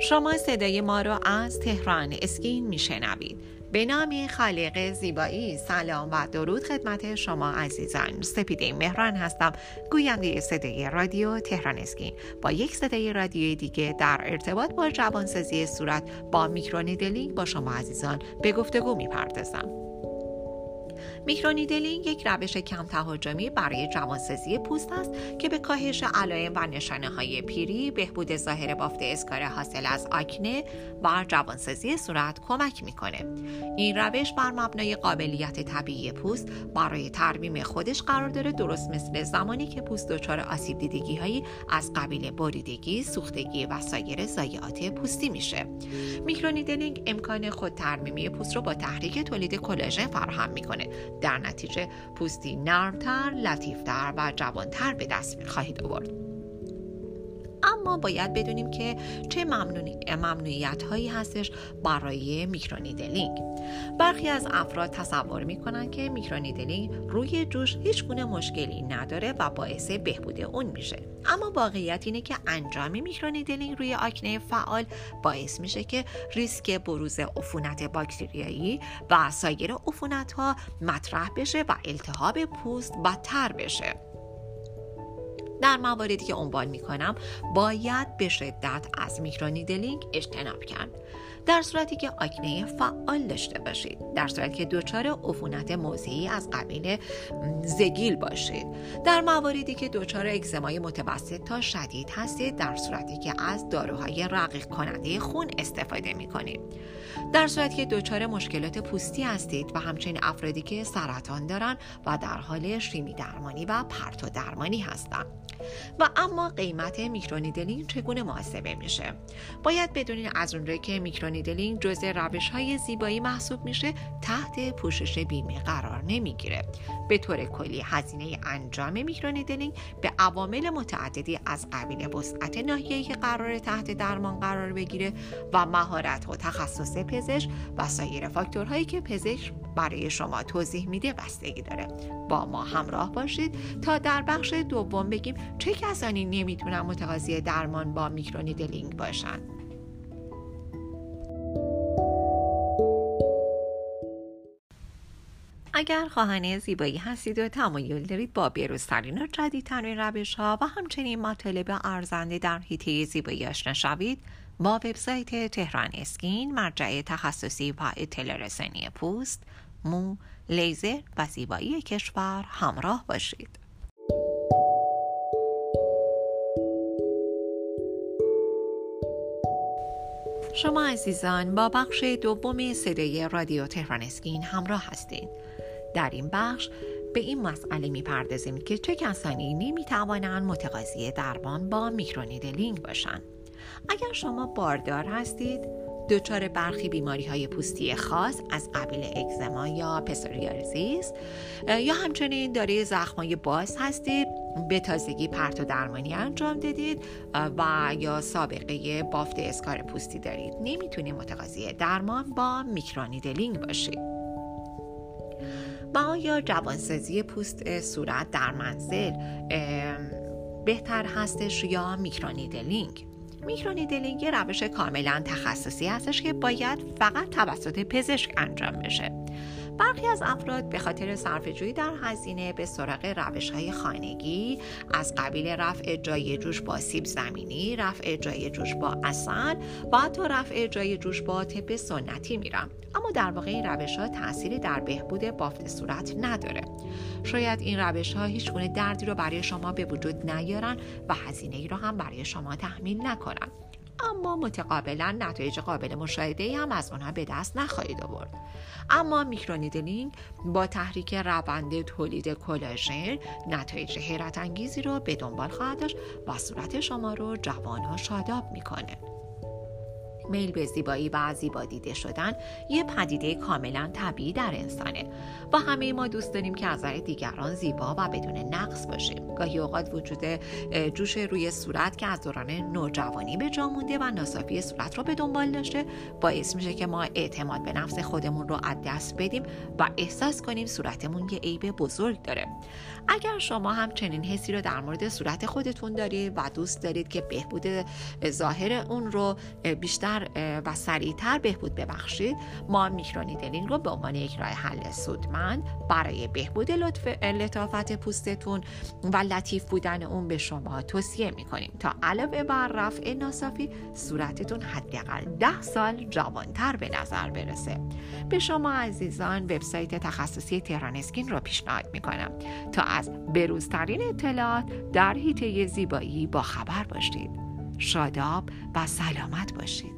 شما صدای ما رو از تهران Skin میشنوید. به نام خالق زیبایی سلام و درود خدمت شما عزیزان. سپیده مهران هستم گوینده صدای رادیو تهران Skin. با یک صدای رادیوی دیگه در ارتباط با جوانسازی صورت با microneedling با شما عزیزان به گفتگو می‌پردازم. microneedling یک روش کم تهاجمی برای جوانسازی پوست است که به کاهش علائم و نشانه های پیری، بهبود ظاهر بافت اسکار حاصل از آکنه و جوانسازی صورت کمک می‌کنه. این روش بر مبنای قابلیت طبیعی پوست برای ترمیم خودش قرار داره درست مثل زمانی که پوست دچار آسیب دیدگی هایی از قبیل بریدگی، سوختگی و سایر ضایعات پوستی میشه. میکرونیدلینگ امکان خود ترمیمی پوست رو با تحریک تولید کلاژن فراهم می‌کنه در نتیجه پوستی نرمتر، لطیفتر و جوانتر به دست خواهید آورد. اما باید بدونیم که چه ممنوعیت هایی هستش برای میکرونیدلینگ. برخی از افراد تصور می‌کنن که میکرونیدلینگ روی جوش هیچ گونه مشکلی نداره و باعث بهبود اون میشه. اما واقعیت اینه که انجام میکرونیدلینگ روی آکنه فعال باعث میشه که ریسک بروز عفونت باکتریایی و سایر عفونت ها مطرح بشه و التهاب پوست بدتر بشه. در مواردی که عنوان می کنم باید به شدت از میکرونیدلینگ اجتناب کرد. در صورتی که آکنه فعال داشته باشید. در صورتی که دچار عفونت موضعی از قبیل زگیل باشید. در مواردی که دچار اگزمای متوسط تا شدید هستید در صورتی که از داروهای رقیق کننده خون استفاده می کنید در صورتی که دچار مشکلات پوستی هستید و همچنین افرادی که سرطان دارن و در حال شیمی درمانی و پرتو درمانی هستند و اما قیمت میکرونیدلین چگونه محاسبه میشه؟ باید بدونین از اونجایی که میکرونیدلین جزء روش های زیبایی محسوب میشه تحت پوشش بیمه قرار نمی‌گیره. به طور کلی هزینه انجام میکرونیدلینگ به عوامل متعددی از قبیل وسعت ناحیه‌ای که قرار تحت درمان قرار بگیره و مهارت و تخصص پزشک و سایر فاکتورهایی که پزشک برای شما توضیح میده بستگی داره. با ما همراه باشید تا در بخش دوم بگیم چه کسانی نمی‌تونن متقاضی درمان با میکرونیدلینگ باشن. اگر خواهان زیبایی هستید و تمایل دارید با بیروزترین و جدیدترین روش ها و همچنین مطالب ارزنده در حیطه زیبایی آشنا شوید با وبسایت تهران اسکین مرجع تخصصی و اطلاع رسانی پوست مو لیزر و زیبایی کشور همراه باشید. شما عزیزان با بخش دوم صدای رادیو تهران اسکین همراه هستید. در این بخش به این مسئله می‌پردازیم که چه کسانی نمی‌توانند متقاضی درمان با میکرونیدلینگ باشند. اگر شما باردار هستید دچار برخی بیماری های پوستی خاص از قبیل اگزما یا پسوریارزیس یا همچنین داره زخمای باز هستید به تازگی پرت و درمانی انجام دادید و یا سابقه بافت اسکار پوستی دارید نمی‌تونید متقاضی درمان با میکرونیدلینگ باشید. و آیا جوانسازی پوست صورت در منزل بهتر هستش یا میکرونیدلینگ؟ میکرونیدلینگ یه روش کاملا تخصصی هستش که باید فقط توسط پزشک انجام بشه. برخی از افراد به خاطر صرفه‌جویی در هزینه به سراغ روش های خانگی از قبیل رفع جای جوش با سیب زمینی، رفع جای جوش با عسل و حتی رفع جای جوش با طب سنتی میرن. اما در واقع این روش ها تأثیری در بهبود بافت صورت نداره. شاید این روش ها هیچ گونه دردی رو برای شما به وجود نیارن و هزینه ای رو هم برای شما تحمیل نکنن. اما متقابلا نتایج قابل مشاهده هم از آنها به دست نخواهید آورد. اما میکرونیدلینگ با تحریک روند تولید کلاژن نتایج حیرت انگیزی رو به دنبال خواهد داشت و صورت شما رو جوان و شاداب می‌کنه میل به زیبایی و زیبا دیده شدن یه پدیده کاملا طبیعی در انسانه. و همه ما دوست داریم که از دیگران زیبا و بدون نقص باشیم. گاهی اوقات وجود جوش روی صورت که از دوران نوجوانی به جا مونده و ناصافی صورت رو به دنبال داشته باعث میشه که ما اعتماد به نفس خودمون رو از دست بدیم و احساس کنیم صورتمون یه عیب بزرگ داره. اگر شما هم چنین حسی رو در مورد صورت خودتون دارید و دوست دارید که بهبود ظاهر اون رو بیشتر و سریعتر بهبود ببخشید. ما میکرونیدلین رو به عنوان یک راه حل سودمند برای بهبود لطافت پوستتون و لطیف بودن اون به شما توصیه می‌کنیم. تا علاوه بر رفع ناصافی صورتتون حداقل ده سال جوانتر به نظر برسه. به شما عزیزان وبسایت تخصصی تهران اسکین رو پیشنهاد می‌کنم. تا از بروزترین اطلاعات در حیطه زیبایی با خبر باشید. شاداب و سلامت باشید.